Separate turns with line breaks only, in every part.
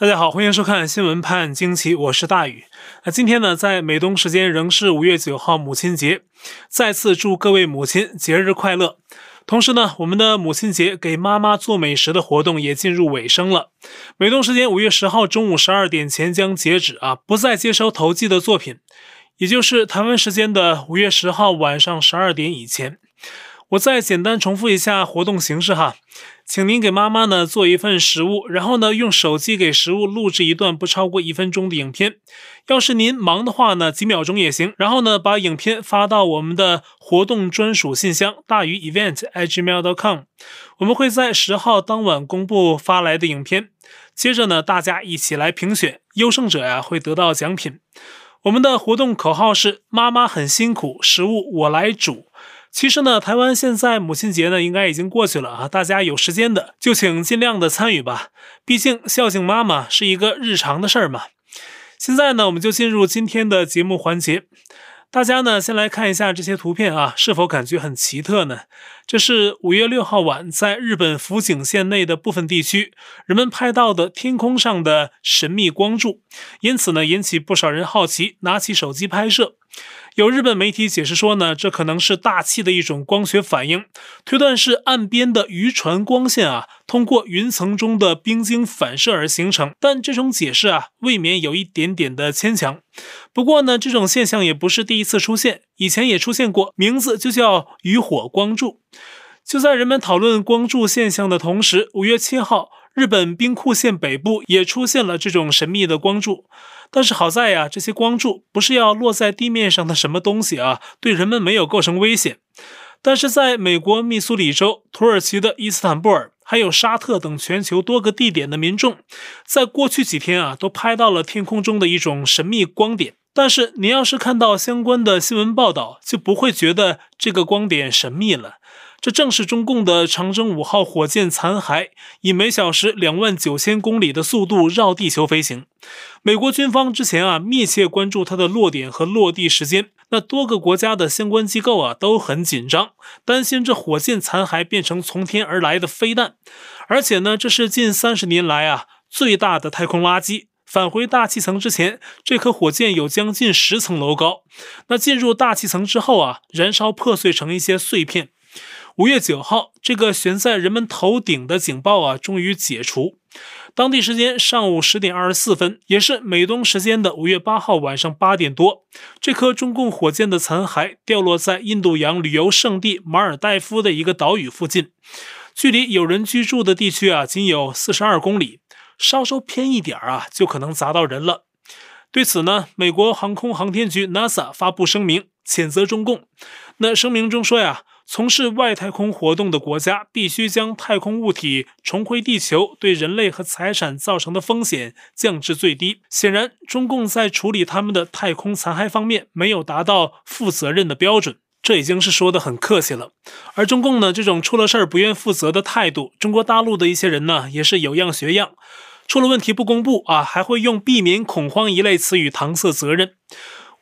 大家好，欢迎收看新闻判惊奇，我是大宇。那今天呢，在美东时间仍是五月九号母亲节，再次祝各位母亲节日快乐。同时呢，我们的母亲节给妈妈做美食的活动也进入尾声了。美东时间五月十号中午十二点前将截止啊，不再接收投寄的作品，也就是台湾时间的五月十号晚上十二点以前。我再简单重复一下活动形式哈，请您给妈妈呢做一份食物，然后呢用手机给食物录制一段不超过一分钟的影片。要是您忙的话呢，几秒钟也行。然后呢把影片发到我们的活动专属信箱大于 event@gmail.com，我们会在十号当晚公布发来的影片。接着呢大家一起来评选，优胜者呀会得到奖品。我们的活动口号是“妈妈很辛苦，食物我来煮”。其实呢，台湾现在母亲节呢，应该已经过去了啊。大家有时间的就请尽量的参与吧，毕竟孝敬妈妈是一个日常的事儿嘛。现在呢，我们就进入今天的节目环节。大家呢，先来看一下这些图片啊，是否感觉很奇特呢？这是五月六号晚在日本福井县内的部分地区，人们拍到的天空上的神秘光柱，因此呢，引起不少人好奇，拿起手机拍摄。有日本媒体解释说呢，这可能是大气的一种光学反应，推断是岸边的渔船光线啊，通过云层中的冰晶反射而形成。但这种解释啊，未免有一点点的牵强。不过呢，这种现象也不是第一次出现，以前也出现过，名字就叫渔火光柱。就在人们讨论光柱现象的同时，五月七号，日本兵库县北部也出现了这种神秘的光柱。但是好在呀，这些光柱不是要落在地面上的什么东西啊，对人们没有构成危险。但是在美国密苏里州、土耳其的伊斯坦布尔，还有沙特等全球多个地点的民众，在过去几天啊，都拍到了天空中的一种神秘光点。但是你要是看到相关的新闻报道，就不会觉得这个光点神秘了。这正是中共的长征五号火箭残骸，以每小时两万九千公里的速度绕地球飞行。美国军方之前啊密切关注它的落点和落地时间，那多个国家的相关机构啊都很紧张，担心这火箭残骸变成从天而来的飞弹。而且呢，这是近三十年来啊最大的太空垃圾。返回大气层之前，这颗火箭有将近十层楼高。那进入大气层之后啊，燃烧破碎成一些碎片。五月九号，这个悬在人们头顶的警报啊，终于解除。当地时间上午十点二十四分，也是美东时间的五月八号晚上八点多，这颗中共火箭的残骸掉落在印度洋旅游胜地马尔代夫的一个岛屿附近，距离有人居住的地区啊，仅有四十二公里，稍稍偏一点啊，就可能砸到人了。对此呢，美国航空航天局 NASA 发布声明，谴责中共。那声明中说呀。从事外太空活动的国家必须将太空物体重回地球对人类和财产造成的风险降至最低。显然，中共在处理他们的太空残骸方面没有达到负责任的标准，这已经是说得很客气了。而中共呢，这种出了事儿不愿负责的态度，中国大陆的一些人呢，也是有样学样，出了问题不公布啊，还会用避免恐慌一类词语搪塞责任。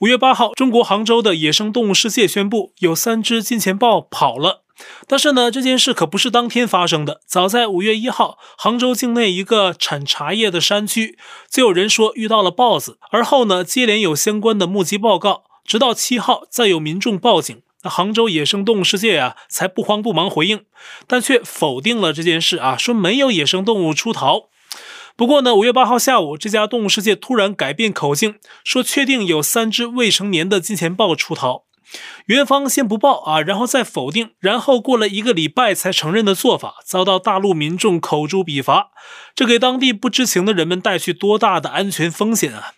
五月八号，中国杭州的野生动物世界宣布有三只金钱豹跑了。但是呢，这件事可不是当天发生的。早在五月一号，杭州境内一个产茶叶的山区，就有人说遇到了豹子。而后呢，接连有相关的目击报告，直到七号，再有民众报警，那杭州野生动物世界啊，才不慌不忙回应，但却否定了这件事啊，说没有野生动物出逃。不过呢，五月八号下午，这家动物世界突然改变口径，说确定有三只未成年的金钱豹出逃。园方先不报啊，然后再否定，然后过了一个礼拜才承认的做法，遭到大陆民众口诛笔伐，这给当地不知情的人们带去多大的安全风险啊！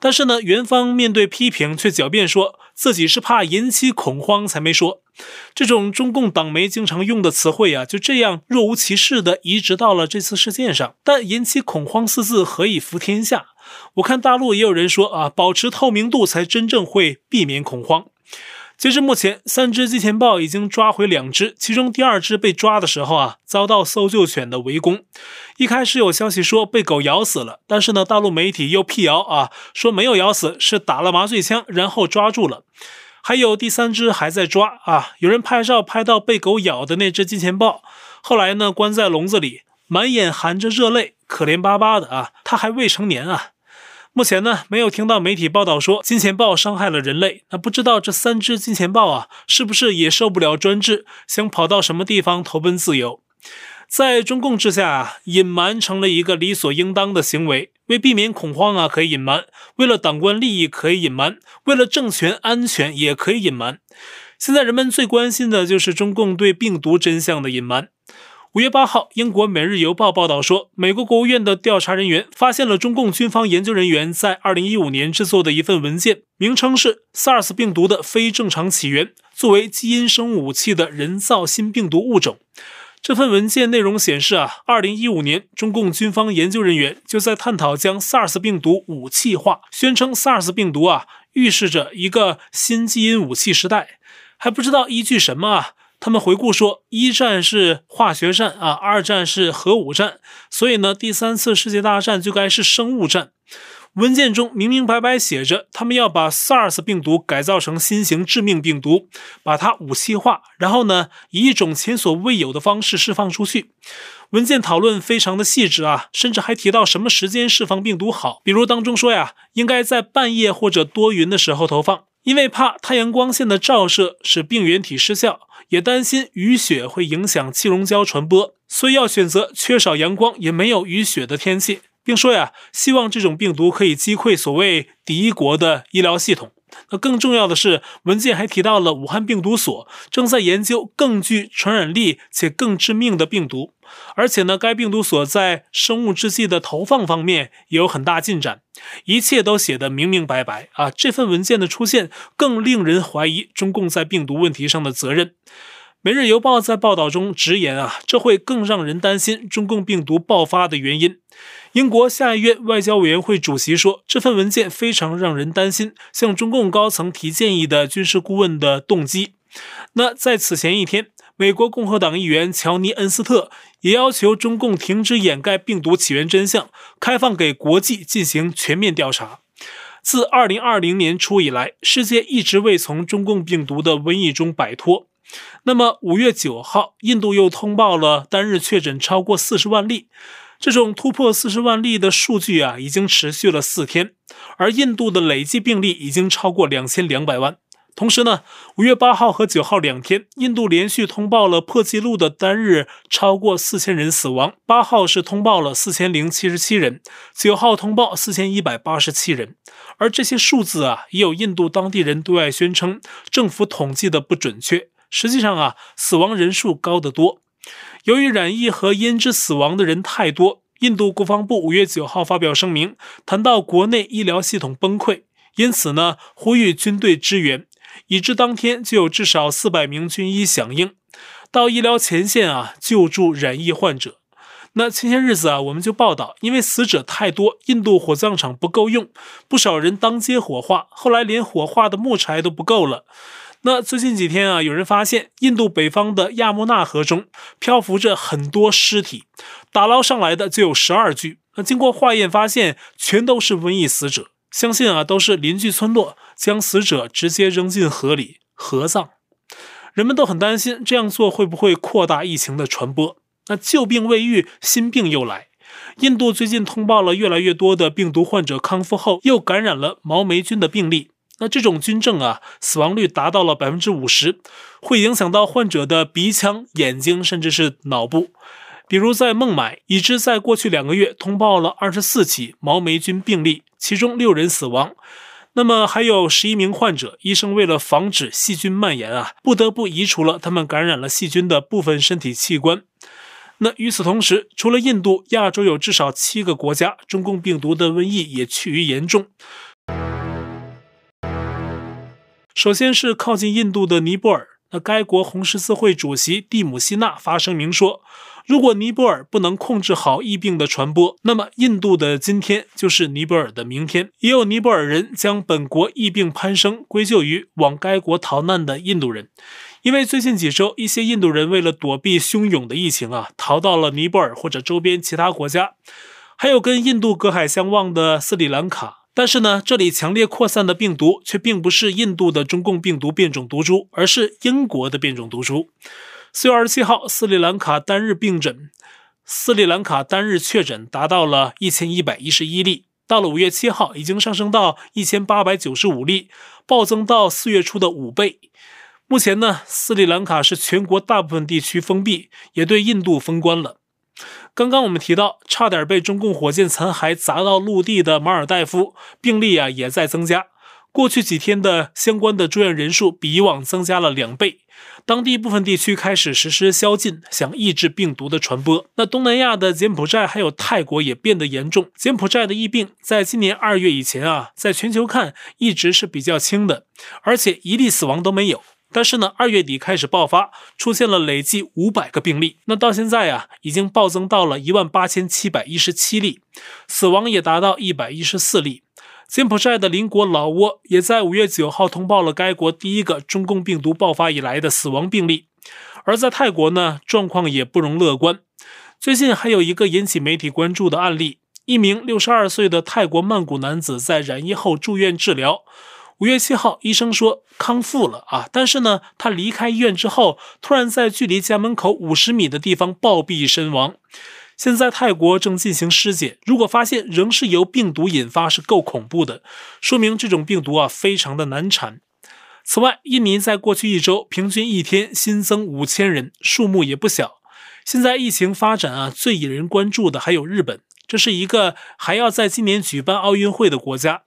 但是呢，园方面对批评却狡辩说自己是怕引起恐慌才没说。这种中共党媒经常用的词汇啊，就这样若无其事地移植到了这次事件上。但引起恐慌四字何以服天下？我看大陆也有人说啊，保持透明度才真正会避免恐慌。截至目前，三只金钱豹已经抓回两只，其中第二只被抓的时候啊，遭到搜救犬的围攻。一开始有消息说被狗咬死了，但是呢，大陆媒体又辟谣啊，说没有咬死，是打了麻醉枪，然后抓住了。还有第三只还在抓啊，有人拍照拍到被狗咬的那只金钱豹，后来呢，关在笼子里，满眼含着热泪，可怜巴巴的啊，他还未成年啊。目前呢，没有听到媒体报道说金钱豹伤害了人类。那不知道这三只金钱豹啊，是不是也受不了专制，想跑到什么地方投奔自由？在中共之下啊，隐瞒成了一个理所应当的行为。为避免恐慌啊，可以隐瞒；为了党官利益可以隐瞒；为了政权安全也可以隐瞒。现在人们最关心的就是中共对病毒真相的隐瞒。五月八号，英国《每日邮报》报道说，美国国务院的调查人员发现了中共军方研究人员在二零一五年制作的一份文件，名称是 “SARS 病毒的非正常起源：作为基因生物武器的人造新病毒物种”。这份文件内容显示啊，二零一五年，中共军方研究人员就在探讨将 SARS 病毒武器化，宣称 SARS 病毒啊，预示着一个新基因武器时代，还不知道依据什么啊。他们回顾说，一战是化学战啊，二战是核武战，所以呢，第三次世界大战就该是生物战。文件中明明白白写着，他们要把 SARS 病毒改造成新型致命病毒，把它武器化，然后呢，以一种前所未有的方式释放出去。文件讨论非常的细致啊，甚至还提到什么时间释放病毒好，比如当中说呀，应该在半夜或者多云的时候投放，因为怕太阳光线的照射使病原体失效。也担心雨雪会影响气溶胶传播，所以要选择缺少阳光也没有雨雪的天气，并说呀，希望这种病毒可以击溃所谓敌国的医疗系统。那更重要的是，文件还提到了武汉病毒所正在研究更具传染力且更致命的病毒，而且呢，该病毒所在生物制剂的投放方面也有很大进展，一切都写得明明白白啊！这份文件的出现更令人怀疑中共在病毒问题上的责任。每日邮报在报道中直言啊，这会更让人担心中共病毒爆发的原因。英国下议院外交委员会主席说，这份文件非常让人担心，向中共高层提建议的军事顾问的动机。那在此前一天，美国共和党议员乔尼·恩斯特也要求中共停止掩盖病毒起源真相，开放给国际进行全面调查。自2020年初以来，世界一直未从中共病毒的瘟疫中摆脱。那么五月九号，印度又通报了单日确诊超过四十万例，这种突破四十万例的数据啊，已经持续了四天，而印度的累计病例已经超过两千两百万。同时呢，五月八号和九号两天，印度连续通报了破纪录的单日超过四千人死亡。八号是通报了四千零七十七人，九号通报四千一百八十七人。而这些数字啊，也有印度当地人对外宣称，政府统计的不准确。实际上啊，死亡人数高得多。由于染疫和因之死亡的人太多，印度国防部五月九号发表声明，谈到国内医疗系统崩溃，因此呢，呼吁军队支援。已知当天就有至少四百名军医响应，到医疗前线啊，救助染疫患者。那前些日子啊，我们就报道，因为死者太多，印度火葬场不够用，不少人当街火化，后来连火化的木柴都不够了。那最近几天啊，有人发现印度北方的亚穆纳河中漂浮着很多尸体，打捞上来的就有十二具。那经过化验发现，全都是瘟疫死者。相信啊，都是邻居村落将死者直接扔进河里合葬。人们都很担心这样做会不会扩大疫情的传播。那旧病未愈，新病又来。印度最近通报了越来越多的病毒患者康复后又感染了毛霉菌的病例。那这种菌症啊，死亡率达到了百分之五十，会影响到患者的鼻腔、眼睛，甚至是脑部。比如在孟买，已知在过去两个月通报了二十四起毛霉菌病例，其中六人死亡。那么还有十一名患者，医生为了防止细菌蔓延啊，不得不移除了他们感染了细菌的部分身体器官。那与此同时，除了印度，亚洲有至少七个国家，中共病毒的瘟疫也趋于严重。首先是靠近印度的尼泊尔，那该国红十字会主席蒂姆希纳发声明说，如果尼泊尔不能控制好疫病的传播，那么印度的今天就是尼泊尔的明天。也有尼泊尔人将本国疫病攀升归咎于往该国逃难的印度人，因为最近几周，一些印度人为了躲避汹涌的疫情啊，逃到了尼泊尔或者周边其他国家，还有跟印度隔海相望的斯里兰卡。但是呢，这里强烈扩散的病毒却并不是印度的中共病毒变种毒株，而是英国的变种毒株。四月二十七号，斯里兰卡单日病诊斯里兰卡单日确诊达到了一千一百一十一例，到了五月七号已经上升到一千八百九十五例，暴增到四月初的五倍。目前呢，斯里兰卡是全国大部分地区封闭，也对印度封关了。刚刚我们提到，差点被中共火箭残骸砸到陆地的马尔代夫病例啊也在增加。过去几天的相关的住院人数比以往增加了两倍。当地部分地区开始实施宵禁，想抑制病毒的传播。那东南亚的柬埔寨还有泰国也变得严重。柬埔寨的疫病在今年二月以前啊，在全球看一直是比较轻的，而且一例死亡都没有。但是呢，二月底开始爆发，出现了累计五百个病例。那到现在啊，已经暴增到了一万八千七百一十七例，死亡也达到一百一十四例。柬埔寨的邻国老挝也在五月九号通报了该国第一个中共病毒爆发以来的死亡病例。而在泰国呢，状况也不容乐观。最近还有一个引起媒体关注的案例：一名六十二岁的泰国曼谷男子在染疫后住院治疗。五月七号，医生说康复了啊，但是呢，他离开医院之后，突然在距离家门口五十米的地方暴毙身亡。现在泰国正进行尸检，如果发现仍是由病毒引发，是够恐怖的，说明这种病毒啊非常的难缠。此外，印尼在过去一周平均一天新增五千人，数目也不小。现在疫情发展啊，最引人关注的还有日本，这是一个还要在今年举办奥运会的国家。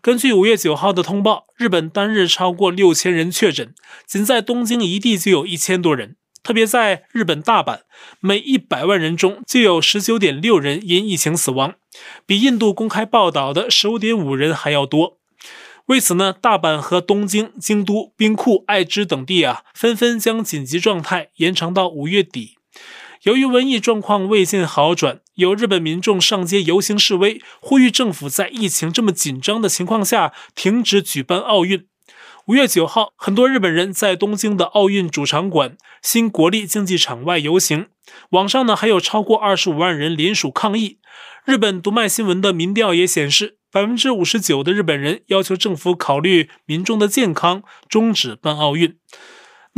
根据五月九号的通报，日本单日超过六千人确诊，仅在东京一地就有一千多人。特别在日本大阪，每一百万人中就有十九点六人因疫情死亡，比印度公开报道的十五点五人还要多。为此呢，大阪和东京、京都、兵库、爱知等地啊，纷纷将紧急状态延长到五月底。由于瘟疫状况未见好转，有日本民众上街游行示威，呼吁政府在疫情这么紧张的情况下停止举办奥运。五月九号，很多日本人在东京的奥运主场馆新国立竞技场外游行，网上呢还有超过二十五万人联署抗议。日本读卖新闻的民调也显示，百分之五十九的日本人要求政府考虑民众的健康，终止办奥运。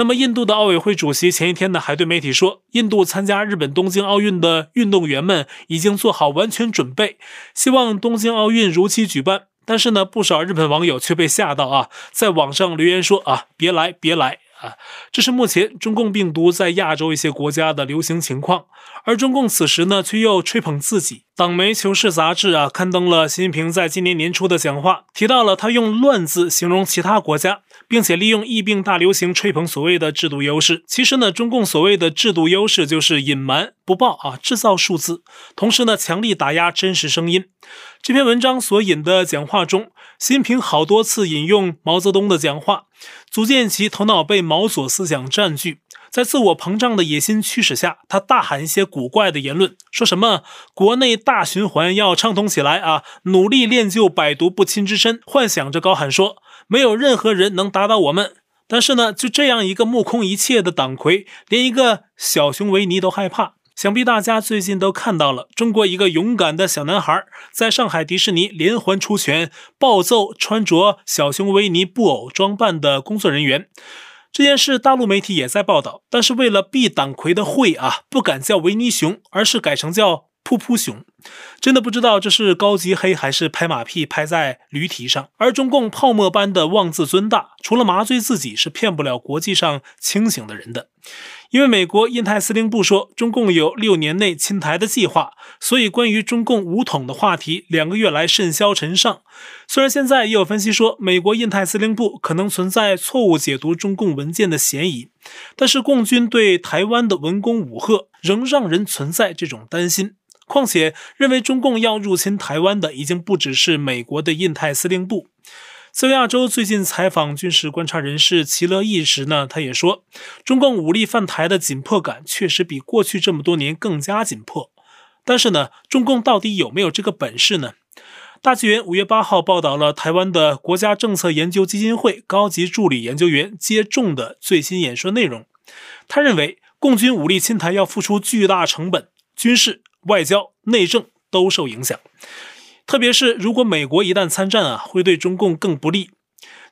那么，印度的奥委会主席前一天呢，还对媒体说，印度参加日本东京奥运的运动员们已经做好完全准备，希望东京奥运如期举办。但是呢，不少日本网友却被吓到啊，在网上留言说啊，别来，别来。啊，这是目前中共病毒在亚洲一些国家的流行情况，而中共此时呢，却又吹捧自己。党媒《求是》杂志啊，刊登了习近平在今年年初的讲话，提到了他用“乱”字形容其他国家，并且利用疫病大流行吹捧所谓的制度优势。其实呢，中共所谓的制度优势就是隐瞒不报啊，制造数字，同时呢，强力打压真实声音。这篇文章所引的讲话中，习近平好多次引用毛泽东的讲话。足见其头脑被毛左思想占据，在自我膨胀的野心驱使下，他大喊一些古怪的言论，说什么国内大循环要畅通起来啊，努力练就百毒不侵之身，幻想着高喊说没有任何人能打倒我们。但是呢，就这样一个目空一切的党魁，连一个小熊维尼都害怕。想必大家最近都看到了，中国一个勇敢的小男孩在上海迪士尼连环出拳，暴揍穿着小熊维尼布偶装扮的工作人员。这件事大陆媒体也在报道，但是为了避党魁的讳啊，不敢叫维尼熊，而是改成叫噗噗熊。真的不知道这是高级黑还是拍马屁拍在驴蹄上。而中共泡沫般的妄自尊大，除了麻醉自己，是骗不了国际上清醒的人的。因为美国印太司令部说，中共有六年内侵台的计划，所以关于中共武统的话题，两个月来甚嚣尘上。虽然现在也有分析说，美国印太司令部可能存在错误解读中共文件的嫌疑，但是共军对台湾的文攻武吓，仍让人存在这种担心。况且，认为中共要入侵台湾的，已经不只是美国的印太司令部。在亚洲最近采访军事观察人士齐乐毅时呢，他也说，中共武力犯台的紧迫感确实比过去这么多年更加紧迫。但是呢，中共到底有没有这个本事呢？大纪元五月八号报道了台湾的国家政策研究基金会高级助理研究员接种的最新演说内容。他认为，共军武力侵台要付出巨大成本，军事、外交、内政都受影响。特别是如果美国一旦参战啊，会对中共更不利。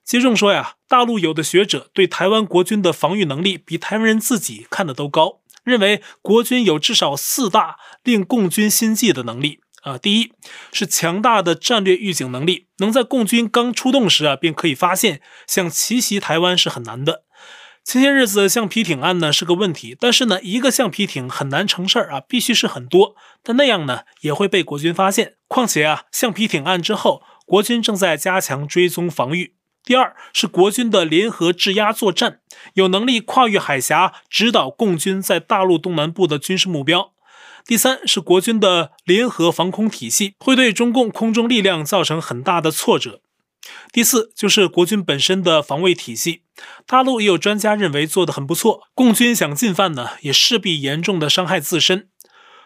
接种说呀，大陆有的学者对台湾国军的防御能力比台湾人自己看的都高，认为国军有至少四大令共军心悸的能力啊。第一是强大的战略预警能力，能在共军刚出动时啊便可以发现，想奇袭台湾是很难的。前些日子橡皮艇案呢是个问题，但是呢一个橡皮艇很难成事儿啊，必须是很多，但那样呢也会被国军发现。况且啊橡皮艇案之后，国军正在加强追踪防御。第二是国军的联合制压作战，有能力跨越海峡指导共军在大陆东南部的军事目标。第三是国军的联合防空体系，会对中共空中力量造成很大的挫折。第四就是国军本身的防卫体系，大陆也有专家认为做得很不错，共军想进犯呢，也势必严重的伤害自身。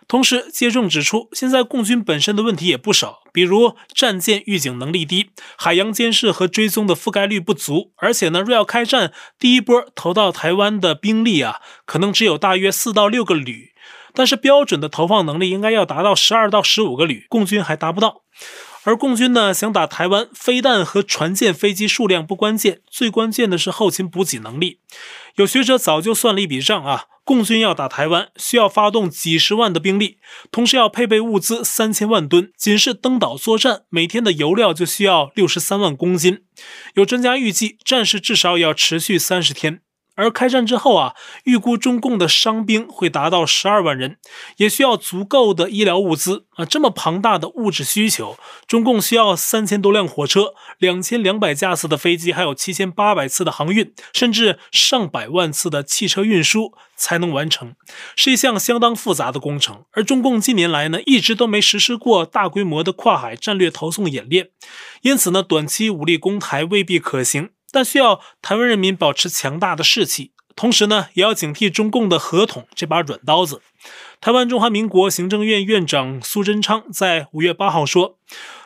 同时，接种指出，现在共军本身的问题也不少，比如战舰预警能力低，海洋监视和追踪的覆盖率不足，而且呢，若要开战，第一波投到台湾的兵力啊，可能只有大约四到六个旅，但是标准的投放能力应该要达到十二到十五个旅，共军还达不到。而共军呢，想打台湾，飞弹和船舰、飞机数量不关键，最关键的是后勤补给能力。有学者早就算了一笔账啊，共军要打台湾，需要发动几十万的兵力，同时要配备物资三千万吨，仅是登岛作战，每天的油料就需要六十三万公斤。有专家预计，战事至少要持续三十天。而开战之后啊，预估中共的伤兵会达到十二万人，也需要足够的医疗物资啊。这么庞大的物质需求，中共需要三千多辆火车、两千两百架次的飞机，还有七千八百次的航运，甚至上百万次的汽车运输才能完成，是一项相当复杂的工程。而中共近年来呢，一直都没实施过大规模的跨海战略投送演练，因此呢，短期武力攻台未必可行。但需要台湾人民保持强大的士气，同时呢，也要警惕中共的合同这把软刀子。台湾中华民国行政院院长苏贞昌在五月八号说：“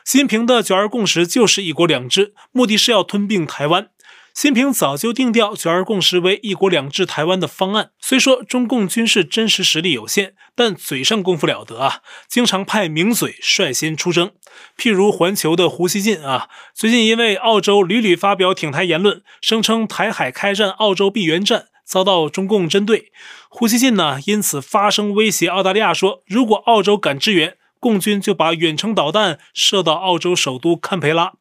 习近平的九二共识就是一国两制，目的是要吞并台湾。”习近平早就定调“九二共识”为“一国两制”台湾的方案。虽说中共军事真实实力有限，但嘴上功夫了得啊，经常派名嘴率先出征。譬如环球的胡锡进啊，最近因为澳洲屡屡发表挺台言论，声称台海开战，澳洲必援战，遭到中共针对。胡锡进呢，因此发声威胁澳大利亚说，如果澳洲敢支援，共军就把远程导弹射到澳洲首都堪培拉。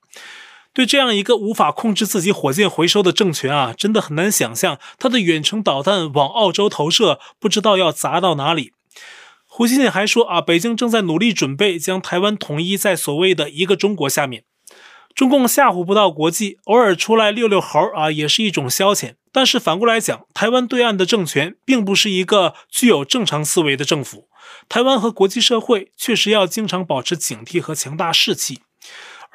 对这样一个无法控制自己火箭回收的政权啊，真的很难想象他的远程导弹往澳洲投射，不知道要砸到哪里。胡锡进还说啊，北京正在努力准备将台湾统一在所谓的一个中国下面。中共吓唬不到国际，偶尔出来遛遛猴啊，也是一种消遣。但是反过来讲，台湾对岸的政权并不是一个具有正常思维的政府。台湾和国际社会确实要经常保持警惕和强大士气。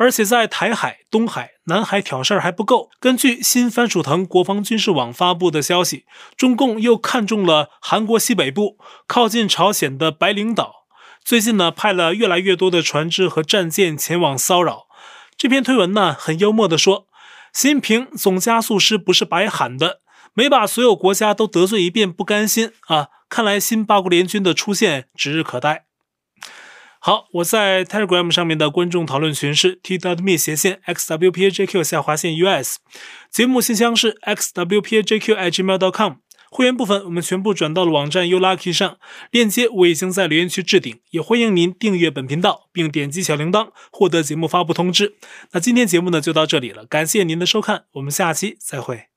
而且在台海、东海、南海挑事儿还不够。根据新番薯藤国防军事网发布的消息，中共又看中了韩国西北部靠近朝鲜的白领岛。最近呢，派了越来越多的船只和战舰前往骚扰。这篇推文呢，很幽默地说：“习近平总加速师不是白喊的，没把所有国家都得罪一遍，不甘心啊！看来新八国联军的出现指日可待。”好，我在 Telegram 上面的观众讨论群是 t.me 斜线 xwpajq 下划线 us，节目信箱是 xwpajq@gmail.com，会员部分我们全部转到了网站 u lucky 上，链接我已经在留言区置顶，也欢迎您订阅本频道并点击小铃铛获得节目发布通知。那今天节目呢就到这里了，感谢您的收看，我们下期再会。